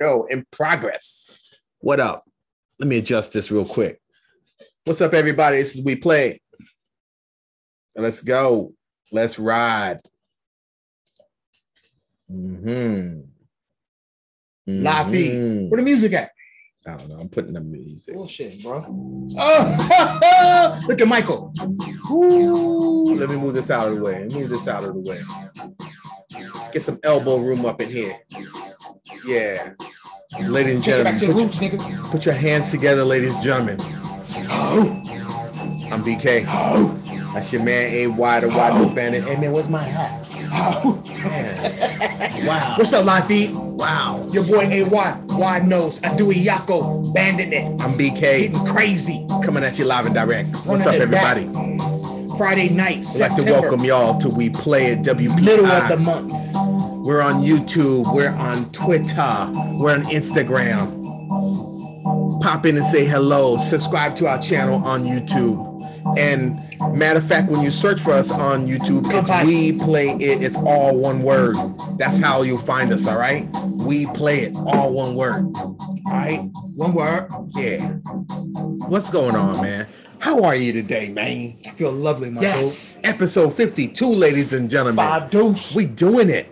Yo, in progress. What up? Let me adjust this real quick. What's up, everybody? This is We Play. Let's go. Let's ride. Mm-hmm. Laffy. Mhm. Where the music at? I don't know. I'm putting the music. Bullshit, bro. Oh, look at Michael. Ooh, let me move this out of the way. Move this out of the way. Get some elbow room up in here. Yeah. Ladies and Take it back to the gentlemen, roots, nigga. put, put your hands together, ladies and gentlemen. Oh, I'm BK. oh, That's your man, A Y, the Y oh. Nose Bandit. Hey man, where's my hat? oh. Man. Wow. What's up, Feet? Wow. Your boy AY, wide nose. Adui Yako, banding it. I'm BK, Getting crazy. coming at you live and direct. What's up, everybody? Friday night, I'd like to welcome y'all to We Play at WPI. middle of the month. We're on YouTube. We're on Twitter. We're on Instagram. Pop in and say hello. Subscribe to our channel on YouTube. And matter of fact, when you search for us on YouTube, if we play it, it's all one word. That's how you'll find us, all right? We play it, all one word. All right? One word. Yeah. What's going on, man? How are you today, man? I feel lovely, my Yes, episode 52, ladies and gentlemen. Five deuce. We doing it.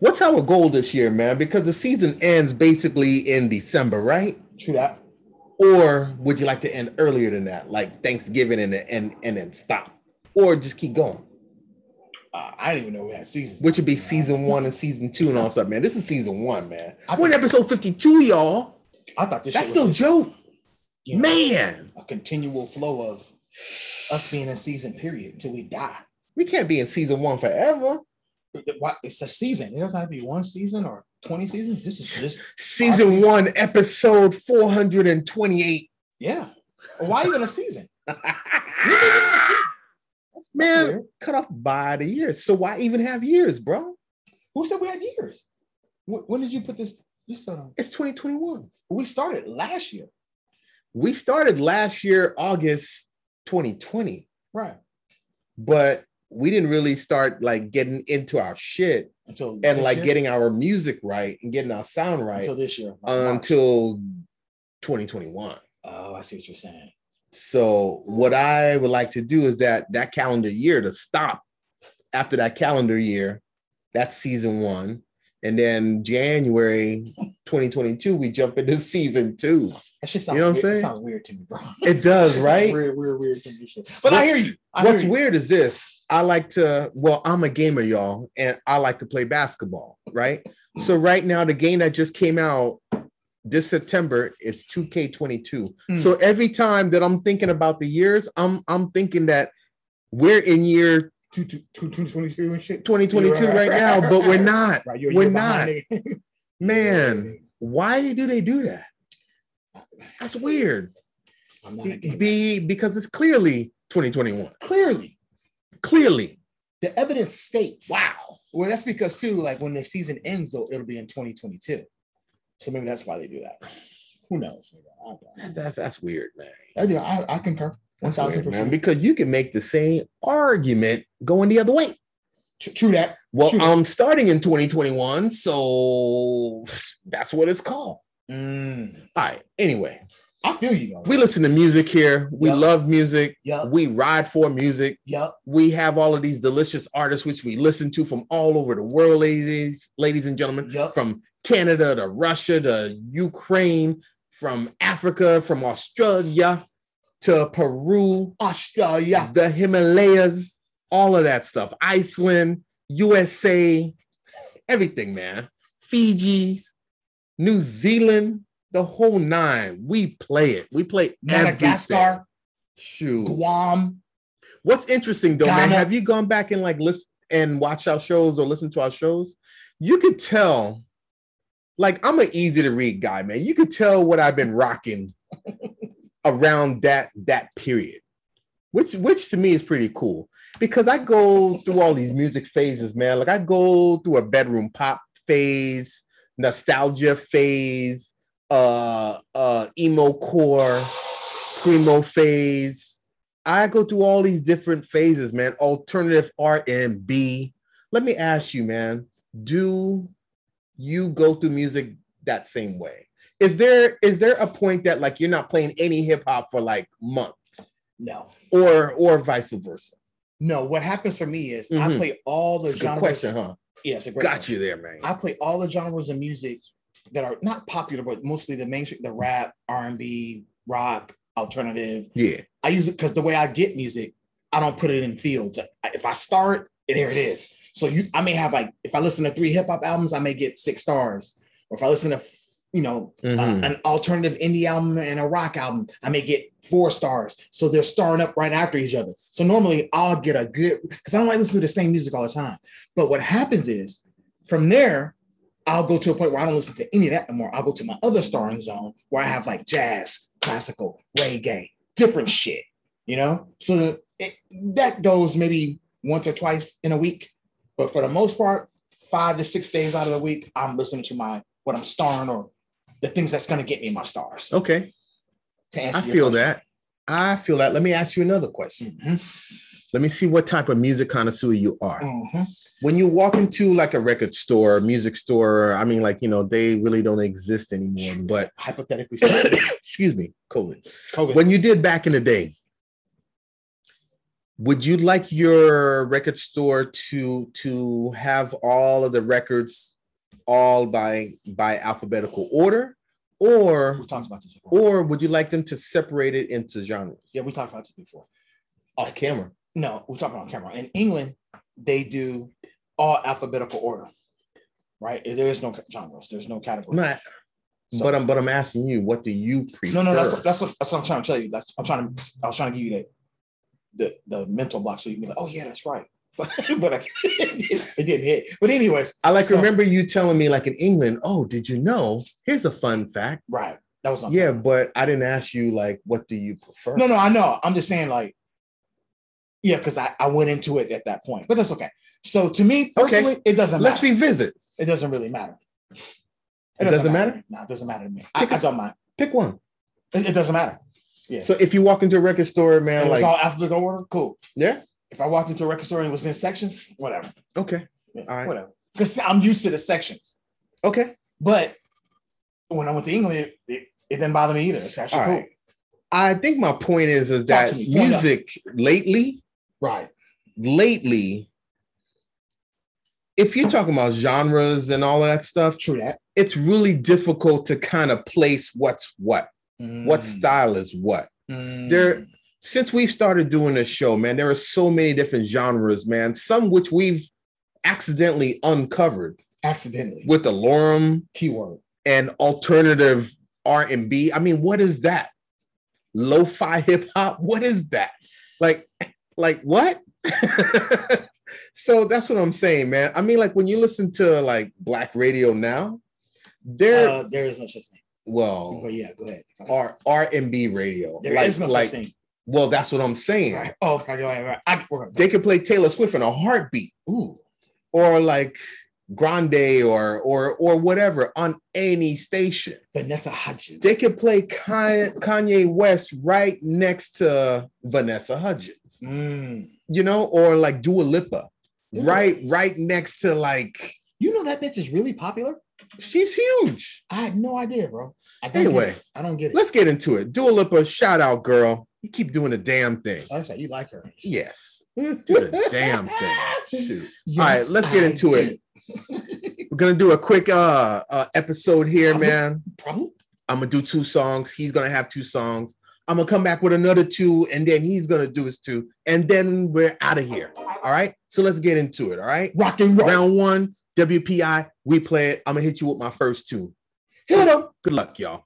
What's our goal this year, man? Because the season ends basically in December, right? True that. Or would you like to end earlier than that, like Thanksgiving and and and then stop, or just keep going? Uh, I didn't even know we had seasons. Which would be season one and season two and all stuff, man. This is season one, man. I We're in episode fifty-two, y'all. I thought this That's no joke, you know, man. a continual flow of us being in season period until we die. We can't be in season one forever. What it's a season. It doesn't have to be one season or 20 seasons. This is just Season one, episode four hundred and twenty-eight. yeah. Why even a season? Man, weird. cut off by the years. So why even have years, bro? Who said we had years? When did you put this this on? It's 2021. We started last year. We started last year, August 2020, Right. but we didn't really start like getting into our shit Until and like year? getting our music right and getting our sound right until this year. like until 2021. oh, I see what you're saying. So what I would like to do is that that calendar year to stop after that calendar year, that's season one. And then January 2022, we jump into season two. That shit sounds You know what I'm saying? It sounds weird to me, bro. It does, right? Weird, weird, weird to me. shit. But I hear you. I What's hear you. weird is this. I like to, well, I'm a gamer, y'all, and I like to play basketball, right? So right now, the game that just came out this September is 2K22. Mm. So every time that I'm thinking about the years, I'm I'm thinking that we're in year Two, two, two, two, 22 and shit. 2022 You're right now, but we're not. Right, you're, We're you're behind. Man, why do they do that? That's weird. I'm not a gamer. Be because it's clearly 2021. Clearly, Clearly. the evidence states. Wow. Well, that's because too, like when the season ends, though, it'll be in 2022. So maybe that's why they do that. Who knows? That's that's, that's weird, man. I, do. I, I concur. One thousand percent. because you can make the same argument going the other way. Tr- True that. Well, True. I'm starting in 2021, so that's what it's called. Mm, All right. Anyway, I feel you though. we listen to music here. We Yeah. love music. Yup. We ride for music. Yup. We have all of these delicious artists which we listen to from all over the world, ladies, ladies and gentlemen, Yup. from Canada to Russia to Ukraine, from Africa, from Australia to Peru, Australia. the Himalayas, all of that stuff. Iceland, USA, everything, man. Fiji's, New Zealand, the whole nine. We play it. We play Madagascar. everything. Shoot. Guam. What's interesting though, man, have you gone back and like listen and watch our shows or listen to our shows? You could tell, like I'm an easy to read guy, man. You could tell what I've been rocking around that that period, which which to me is pretty cool because I go through all these music phases, man. Like I go through a bedroom pop phase, nostalgia phase, uh uh emo core, screamo phase. I go through all these different phases, man. Alternative R and B. Let me ask you, man, do you go through music that same way. Is there is there a point that like you're not playing any hip hop for like months No, or or vice versa? no. What happens for me is I Mhm. play all the good genres. question, huh? Yeah, it's a great Got question. you there, man. I play all the genres of music that are not popular, but mostly the mainstream, the rap, R and B, rock, alternative. Yeah. I use it because the way I get music, I don't put it in fields. If I start, there it is. So you, I may have like, if I listen to three hip hop albums, I may get six stars. Or if I listen to, you know, uh, Mhm. an alternative indie album and a rock album, I may get four stars. So they're starring up right after each other. So normally I'll get a good because I don't like listening to the same music all the time. But what happens is from there, I'll go to a point where I don't listen to any of that anymore. I'll go to my other starring zone where I have like jazz, classical, reggae, different shit, you know? So it, that goes maybe once or twice in a week. But for the most part, five to six days out of the week, I'm listening to my what I'm starring or the things that's going to get me my stars. Okay. I feel question. that. I feel that. Let me ask you another question. Mhm, Let me see what type of music connoisseur you are. mhm. When you walk into like a record store, music store, I mean, like, you know, they really don't exist anymore. But Hypothetically, excuse me, COVID. COVID. When you did back in the day, would you like your record store to to have all of the records all by by alphabetical order or we talked about this before. or would you like them to separate it into genres yeah, we talked about this before. off camera No, we're talking on camera. In England, they do all alphabetical order, right? There is no genres. There's no category. Not, So- but i'm but i'm asking you what do you prefer no, no, that's that's what, that's what I'm trying to tell you. That's I'm trying to I was trying to give you that the the mental block so you can be like, oh yeah, that's right. But but I, it didn't hit. But anyways, i like So- remember you telling me like in england oh did you know here's a fun fact right. That was yeah but i didn't ask you like what do you prefer No, no, I know. I'm just saying, like, yeah, because I, I went into it at that point, but that's okay. So to me personally, it doesn't let's matter. revisit it doesn't really matter. It doesn't matter? No, it doesn't matter to me. I, Pick I a- don't mind. pick one It, it doesn't matter. Yeah. So if you walk into a record store, man, it was like all alphabetical order. Cool. yeah, If I walked into a record store and it was in sections, whatever. okay, Yeah, All right. Whatever. Because I'm used to the sections. okay. But when I went to England, it, it, it didn't bother me either. It's actually All cool. right. I think my point is is Talk that to me. Point up. music lately, Right. lately, if you're talking about genres and all of that stuff, True that. it's really difficult to kind of place what's what, what Mm, style is what. mm. There, since we've started doing this show, man, there are so many different genres, man. Some which we've accidentally uncovered accidentally. with the Lorem Keyword. and alternative R&B. I mean, what is that? Lo-fi hip hop? What is that? Like, like what? so that's what I'm saying, man. I mean, like when you listen to like black radio now, there, Uh, there is no such thing. well, But yeah, go ahead. R R&B radio. There like, is no like, such thing. well, that's what I'm saying. Right. Oh, okay, right, right. I, They could play Taylor Swift in a heartbeat, ooh, or like Grande, or or or whatever on any station. Vanessa Hudgens. they could play Kanye, Kanye West right next to Vanessa Hudgens, Mm. you know, or like Dua Lipa, right, right next to like You know that bitch is really popular? she's huge. I had no idea, bro. I don't Anyway. get it. I don't get it. Let's get into it. Dua Lipa, shout out, girl. You keep doing the damn thing. Oh, that's right. You like her. Yes, do the damn thing. Shoot. Yes, All right, let's get I into it. did. We're gonna do a quick uh, uh episode here, I'm- man. I'm gonna do two songs. He's gonna have two songs. I'm gonna come back with another two, and then he's gonna do his two, and then we're out of here. All right. So let's get into it. All right. Rock and roll. Round one, WPI. We play it. I'm gonna hit you with my first two. Hit 'em. Good luck, y'all.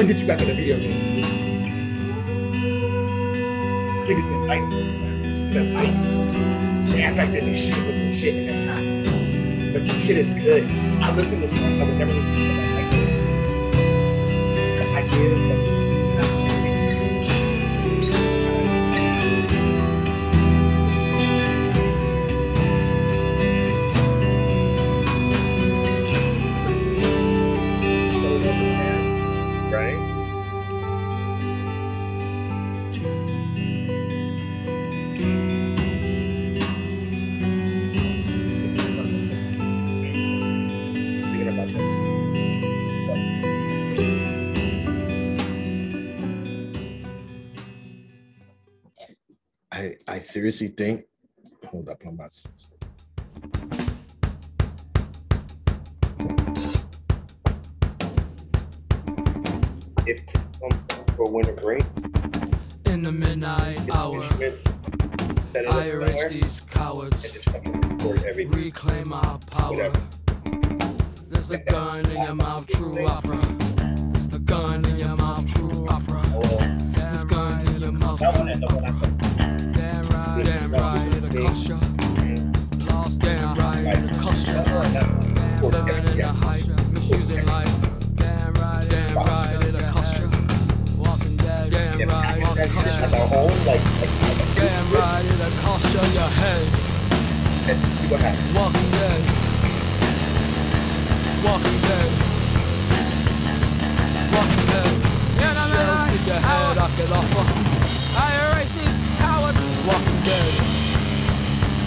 I I'm gonna get you back to the video game. Niggas been fighting. Been fighting. They act like do shit with shit and. But this shit is good. I listen to songs I would never listen to seriously think. Hold up on my. system. If Kim comes for winter break, In the midnight hour, Schmitz set it up I erase these cowards, just fucking record everything. reclaim our power. Whatever. There's a gun in your mouth, true opera. A gun in your mouth, true opera. Oh, this gun in your mouth, true opera. Living in the hype, misusing life. Damn right, damn right, it'll cost ya. Walking dead, damn right, walking That's cost just ya. our own, like, like, Damn right, it'll cost ya your head. let's see what happens. Walking dead. Walking dead. Walking dead. Shells to your head, I could offer. I erase these cowards. Walking dead.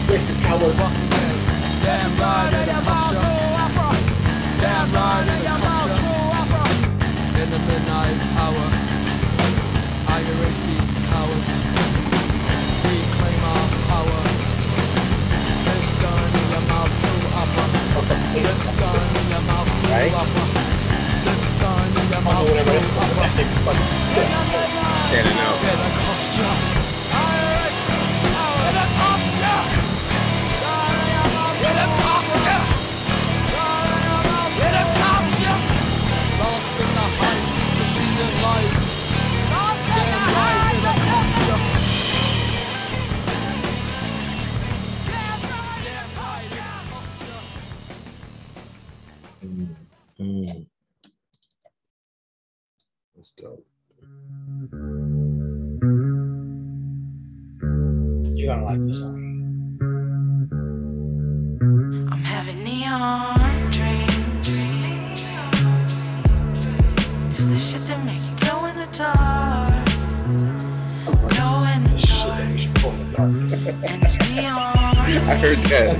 This is how we're Walking dead. Damn right, it'll cost ya. Damn right, it'll. In the midnight hour, I erase these cowards. Reclaim our power. This gun in your mouth. This gun in your mouth, true Right? opera. This gun in your mouth, whatever true opera. that nigga's. Standing out. It'll cost ya.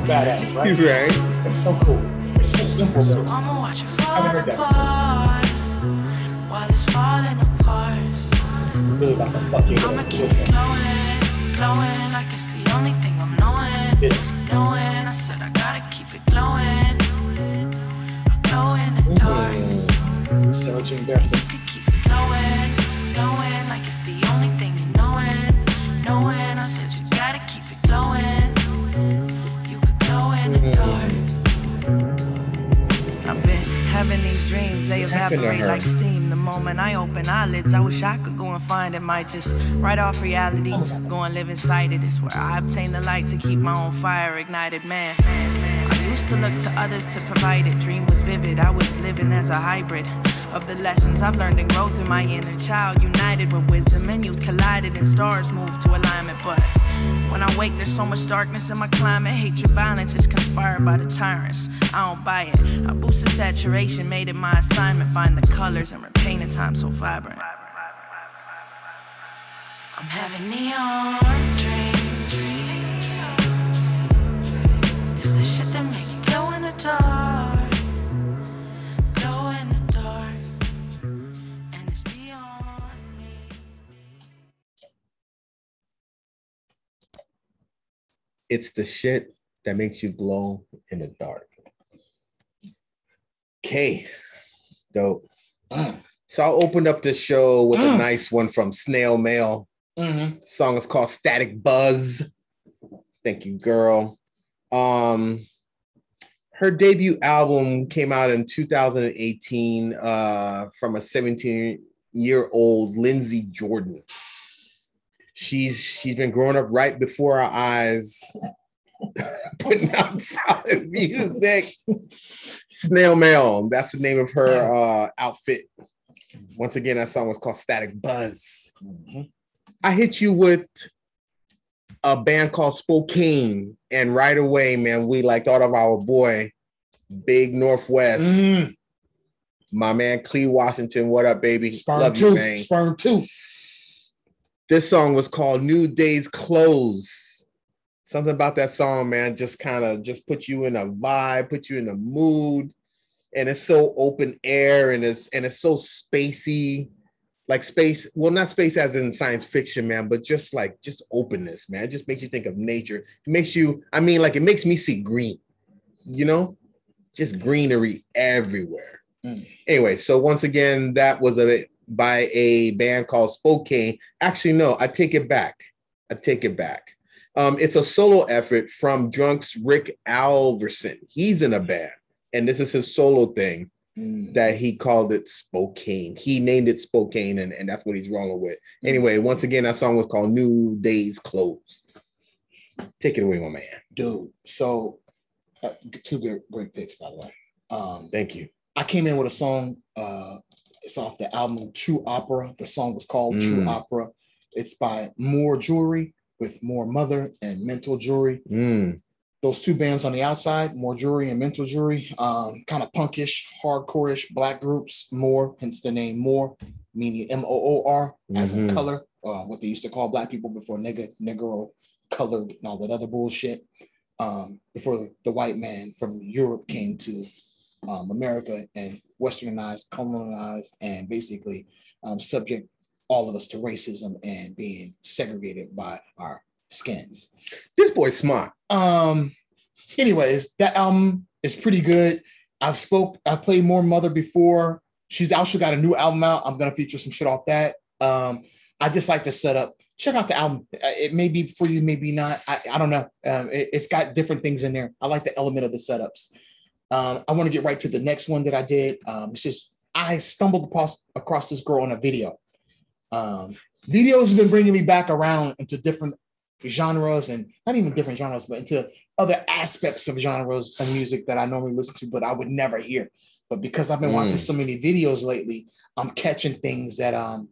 Badass, right? Right? It's so cool. It's so simple, So but I'ma watch it Haven't fall heard that. apart. While it's falling apart. really about to fuck you I'ma keep it glowing. Glowing like it's the only thing I'm knowing. Yeah. Knowing I said I gotta keep it glowing. I glow in the dark. Sarah Jane Barefoot. Moment I open eyelids, I wish I could go and find it. Might just write off reality, go and live inside it. It's where I obtain the light to keep my own fire ignited. Man, I used to look to others to provide it. Dream was vivid, I was living as a hybrid of the lessons I've learned and growth in my inner child. United with wisdom and youth collided, and stars moved to alignment. But when I wake, there's so much darkness in my climate. Hatred, violence is conspired by the tyrants. I don't buy it. I boosted saturation, made it my assignment. Find the colors and repaint a time so vibrant. I'm having neon dreams. It's the shit that make you glow in the dark. It's the shit that makes you glow in the dark. Okay, dope. Mm. So I opened up the show with a Mm. nice one from Snail Mail. Mhm. Song is called Static Buzz. Thank you, girl. Um, her debut album came out in 2018 uh, from a 17 year old Lindsay Jordan. She's she's been growing up right before our eyes, putting out solid music. Snail Mail, that's the name of her uh, outfit. Once again, that song was called Static Buzz. Mhm. I hit you with a band called Spokane, and right away, man, we like thought of our boy, Big Northwest, Mm. my man Clee Washington. What up, baby? Sperm Love two. you, man. Sperm two. This song was called New Day's Close. Something about that song, man, just kind of just put you in a vibe, put you in a mood, and it's so open air and it's and it's so spacey, like space. Well, not space as in science fiction, man, but just like just openness, man. It just makes you think of nature. It makes you, I mean, like it makes me see green, you know, just greenery everywhere. Mm. Anyway, so once again, that was a by a band called Spokane. Actually, no, I take it back. I take it back. Um, it's a solo effort from Drunk's Rick Alverson. He's in a band, and this is his solo thing Mm. that he called it Spokane. He named it Spokane, and, and that's what he's rolling with. Anyway, once again, that song was called New Days Closed. Take it away, my man. Dude, so uh, two good great picks, by the way. Um, Thank you. I came in with a song. Uh, it's off the album True Opera. The song was called True Mm. Opera. It's by Moor Jewelry with Moor Mother and Mental Jewelry. Mm, Those two bands on the outside, Moor Jewelry and Mental Jewelry, um, kind of punkish, hardcore-ish black groups. Moor, hence the name Moor, meaning M O O R as Mhm. in color. Uh, what they used to call black people before nigga, negro, colored, and all that other bullshit. Um, before the white man from Europe came to um, America and westernized, colonized, and basically um, subject all of us to racism and being segregated by our skins. this boy's smart. Um, anyways, that album is pretty good. I've spoke, I've played Moor Mother before. She's also got a new album out. I'm gonna feature some shit off that. Um, I just like the setup. Check out the album. Uh, It may be for you, maybe not. I, I don't know. Um, it, has got different things in there. I like the element of the setups. Um, I want to get right to the next one that I did. Um, it's just I stumbled across across this girl in a video. Um, videos have been bringing me back around into different genres and not even different genres, but into other aspects of genres of music that I normally listen to, but I would never hear. But because I've been Mm. watching so many videos lately, I'm catching things that um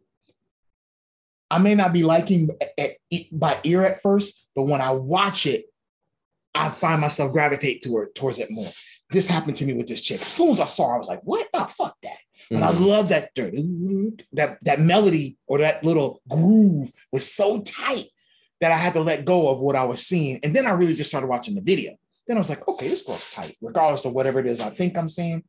I may not be liking at, at- by ear at first, but when I watch it, I find myself gravitate toward towards it more. This happened to me with this chick. As soon as I saw her, I was like, "What? Oh, fuck that!" But I Mm. love that dirt. that that melody or that little groove was so tight that I had to let go of what I was seeing. And then I really just started watching the video. Then I was like, okay, this girl's tight, regardless of whatever it is I think I'm seeing.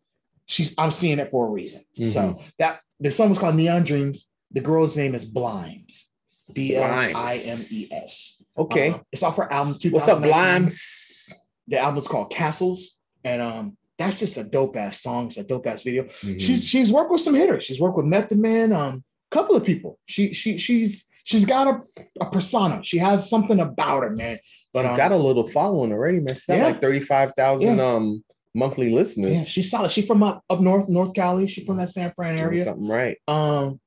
She's I'm seeing it for a reason. So that the song was called Neon Dreams. The girl's name is Blimes. B L I M E S. Okay. Uh, it's off her album. What's up, Blimes? The album's called Castles. And um, that's just a dope ass song. It's a dope ass video Mhm. she's she's worked with some hitters. She's worked with Method Man, um, a couple of people. She she she's she's got a, a persona. She has something about her, man. But She's um, got a little following already, man. She's got Yeah. like 35,000 um monthly listeners. yeah, she's solid. She's from up up north, North Cali. She's from that San Fran area. something right. Um,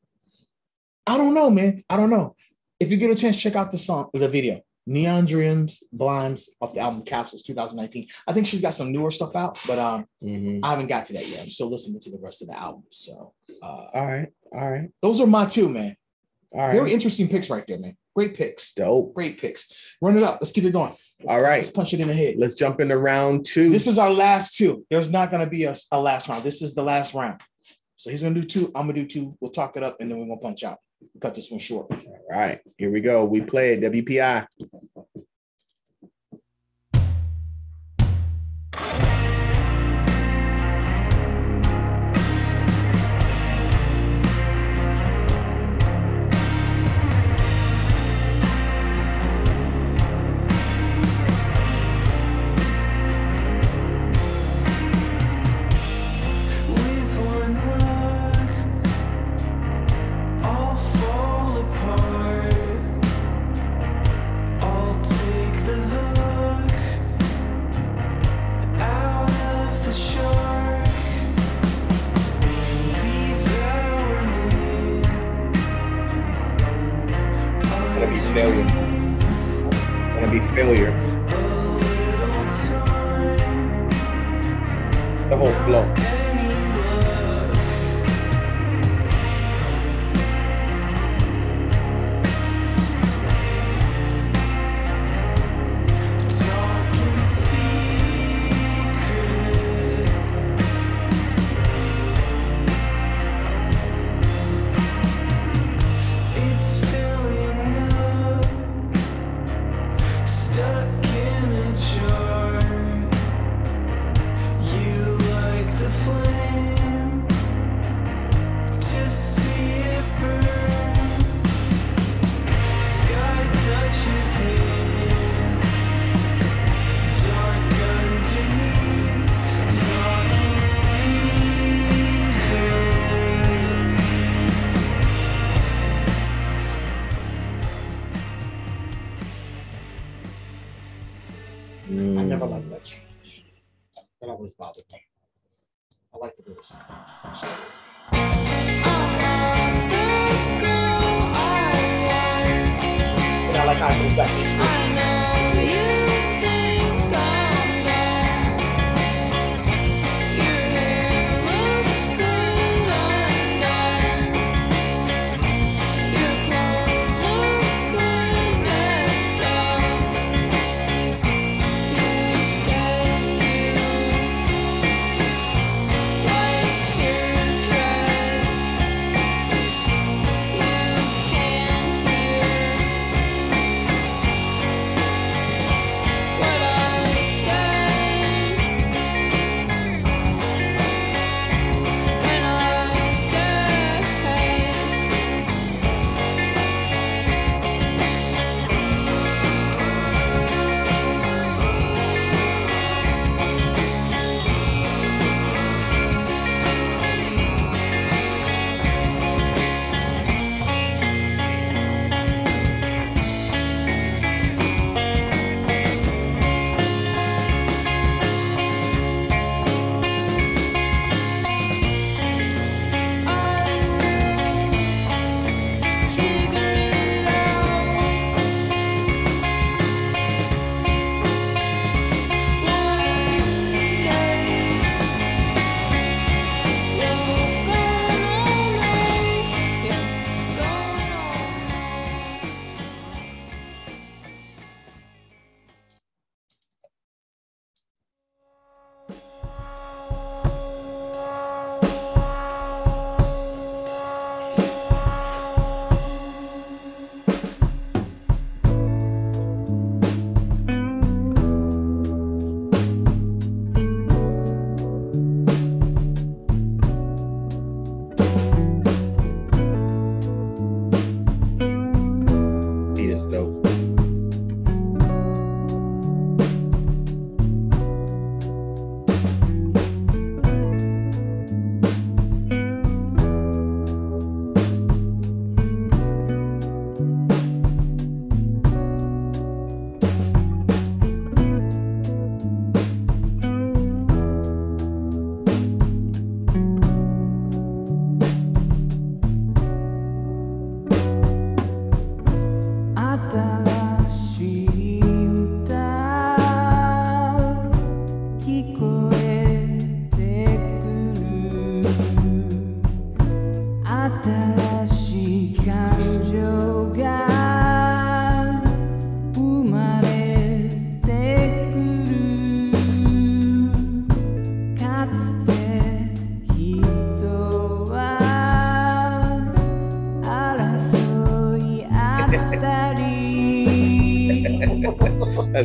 I don't know, man. I don't know. If you get a chance, check out the song, the video. Neon Dreams, Blimes off the album Capsules 2019. I think she's got some newer stuff out, but um, Mhm. I haven't got to that yet. I'm still listening to the rest of the album. So uh, All right. All right. those are my two, man. All right. Very interesting picks right there, man. Great picks. Dope. Great picks. Run it up. Let's keep it going. Let's- All right. Let's punch it in the head. Let's jump into round two. This is our last two. There's not going to be a, a last round. This is the last round. So he's going to do two. I'm going to do two. We'll talk it up and then we're going to punch out. Cut this one short. All right. Here we go. We play. WPI.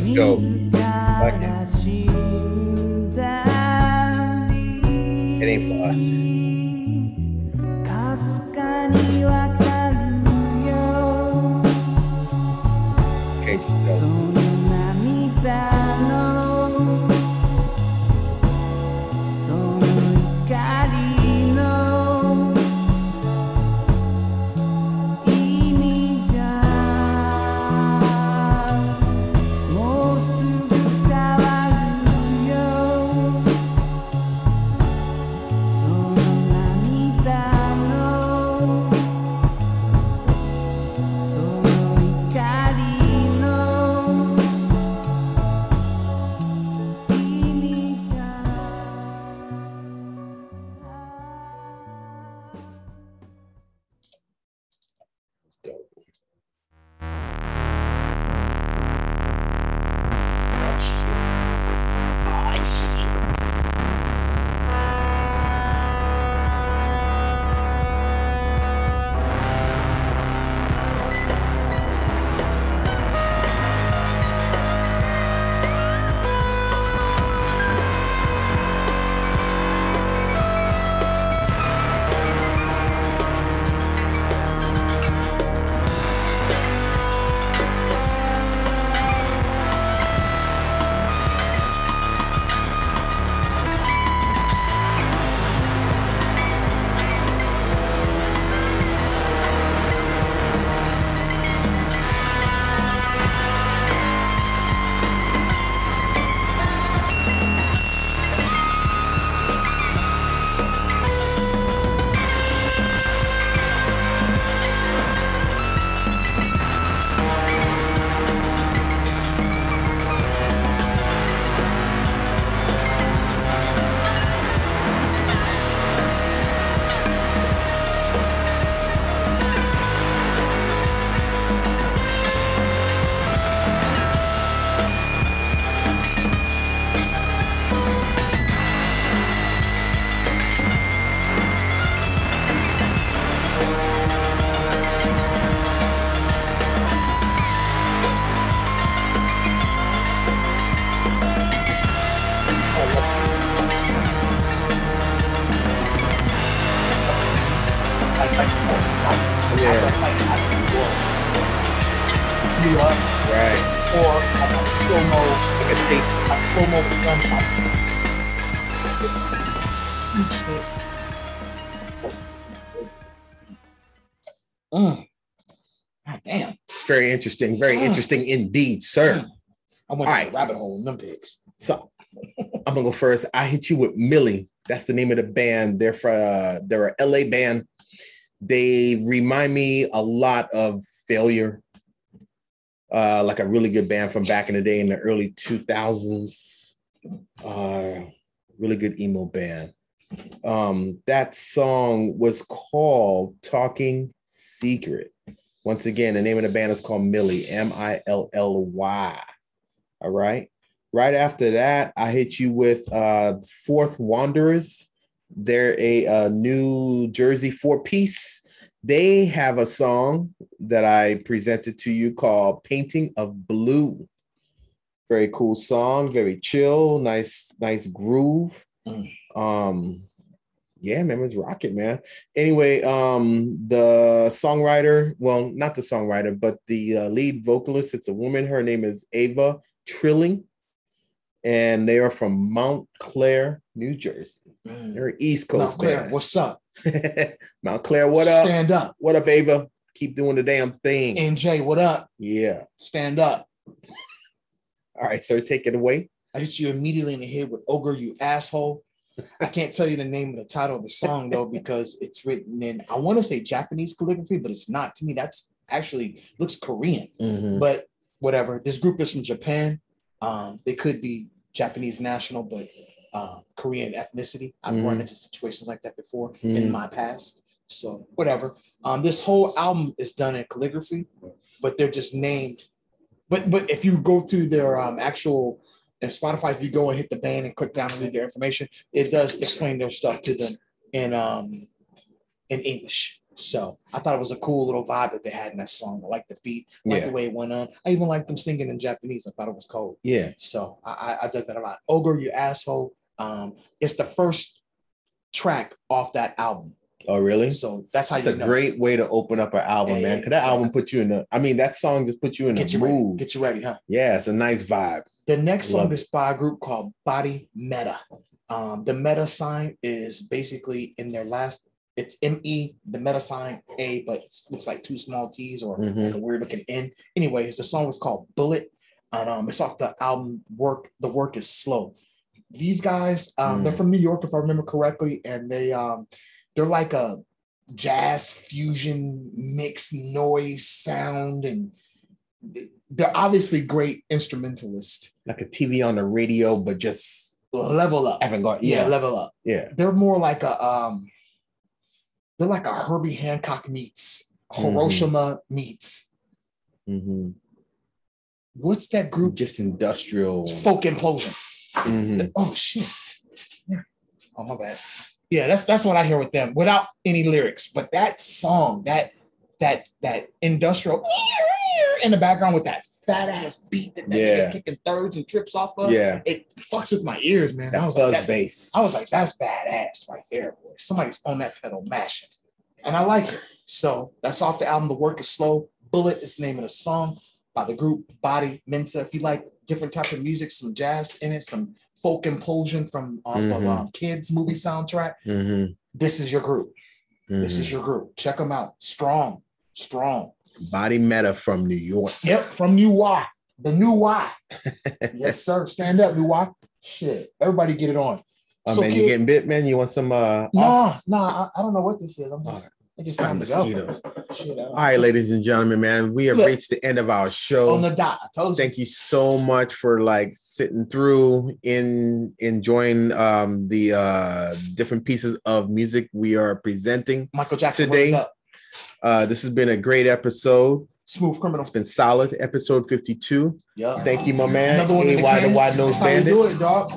That's dope. Fuck dope. Very interesting. Very Mm. interesting indeed, sir. I went right. rabbit hole in them pigs. So I'm gonna go first. I hit you with Milly. That's the name of the band. They're for uh, they're a LA band. They remind me a lot of Failure, uh, like a really good band from back in the day in the early 2000s. Uh, really good emo band. Um, that song was called Talking Secret. Once again, the name of the band is called Milly, M I L L Y. All right. Right after that, I hit you with uh Forth Wanderers. They're a, uh New Jersey four piece. They have a song that I presented to you called Painting of Blue. Very cool song, very chill, nice, nice groove. Mm. Um, yeah, man, it was rocket, man. Anyway, um, the songwriter, well, not the songwriter, but the uh, lead vocalist, it's a woman. Her name is Ava Trilling, and they are from Mount Clair, New Jersey. Mm. They're East Coast Now, Claire, band. what's up? Montclair, what up? Stand up. What up, Ava? Keep doing the damn thing. NJ, what up? yeah. Stand up. All right, sir, take it away. I hit you immediately in the head with Ogre, you asshole. I can't tell you the name of the title of the song though, because it's written in, I want to say Japanese calligraphy, but it's not. To me, that's actually looks Korean, Mhm. but whatever. This group is from Japan. Um, they could be Japanese national, but um, Korean ethnicity. I've run Mhm. into situations like that before Mhm. in my past. So whatever. Um, this whole album is done in calligraphy, but they're just named. But but if you go through their um, actual and Spotify, if you go and hit the band and click down and read their information, it does explain their stuff to them in um in English. So I thought it was a cool little vibe that they had in that song. I like the beat, I like Yeah. the way it went on. I even liked them singing in Japanese. I thought it was cool. Yeah. So I, I, I dug that a lot. Ogre, you asshole. Um, it's the first track off that album. Oh, really? So that's how That's you a know. great way to open up an album, man. Cause that album put you in the. I mean, that song just put you in Get the you ready. mood. Get you ready, huh? Yeah, it's a nice vibe. The next Love song it. is by a group called Body Meta. Um, the meta sign is basically in their last, it's ME, the meta sign A, but it looks like two small T's or Mhm. like a weird looking N. Anyways, the song was called Bullet. And um, it's off the album Work, The Work is Slow. These guys, um, Mm. they're from New York, if I remember correctly, and they um they're like a jazz fusion mix noise sound and they're obviously great instrumentalists Like a TV on the radio, but just level up. avant-garde. Yeah, Yeah, level up. yeah. They're more like a um, they're like a Herbie Hancock meets Mhm. Hiroshima meets. Mhm. What's that group? Just industrial. Folk implosion. Mhm. Oh shit. Yeah. Oh my bad. Yeah, that's that's what I hear with them without any lyrics. But that song, that that that industrial in the background with that fat ass beat that that Yeah. nigga's kicking thirds and trips off of. Yeah, It fucks with my ears, man. I that was like, that, bass. I was like, that's badass right there, boy. Somebody's on that pedal mashing. And I like it. So that's off the album. The work is slow. Bullet is the name of the song by the group Body Mensa. If you like different type of music, some jazz in it, some folk implosion from off of Mhm. um, kids movie soundtrack. Mhm. This is your group. This Mhm. is your group. Check them out. Strong, strong. Body Meta from New York. Yep, from New Y. The New Y. yes, sir. Stand up, New Y. Shit. Everybody get it on. Oh So, man, you kid- getting bit, man? You want some? uh off- No, no, I, I don't know what this is. I'm just, Alright. I think it's time to. Mosquitoes. Shit, All right, ladies and gentlemen, man, we have Look. reached the end of our show. On the dot. I told you. thank you so much for like sitting through in enjoying um the uh different pieces of music we are presenting Michael Jackson Today-. Uh this has been a great episode Smooth criminal. it's been solid episode 52 Yeah. thank you my man Another one AY the wide nose That's how you bandit do it, dog.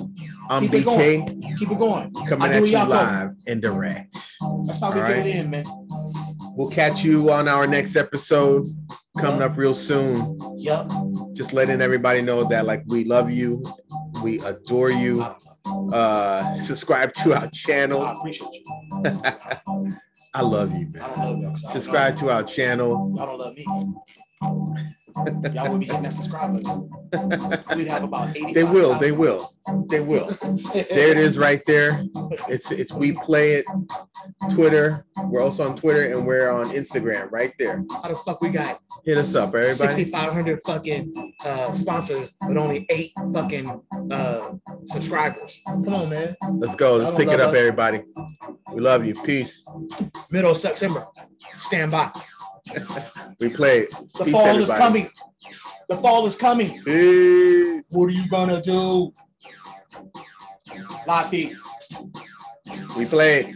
i'm Keep it bk going. Keep it going. coming at you live and direct That's how we All get right. it in, man. we'll catch you on our next episode coming up real soon Yep. just letting everybody know that like we love you We adore you. Uh, subscribe to our channel. I channel. I love you, I man. don't love y'all. 'cause y'all Subscribe to our channel. Y'all don't love me. Y'all would be hitting that subscribe button. We'd have about 85. They will. They will. They will. There it is, right there. It's it's we play it. Twitter. We're also on Twitter and we're on Instagram. Right there. How the fuck we got Hit us up, everybody. 6,500 fucking uh, sponsors, but only eight fucking uh, subscribers? Come on, man. Let's go. Let's pick it up, us. everybody. We love you. Peace. Middle of September. Stand by. We play. The Peace, fall is coming. The fall is coming. Peace. What are you gonna do? Live feed. We play it.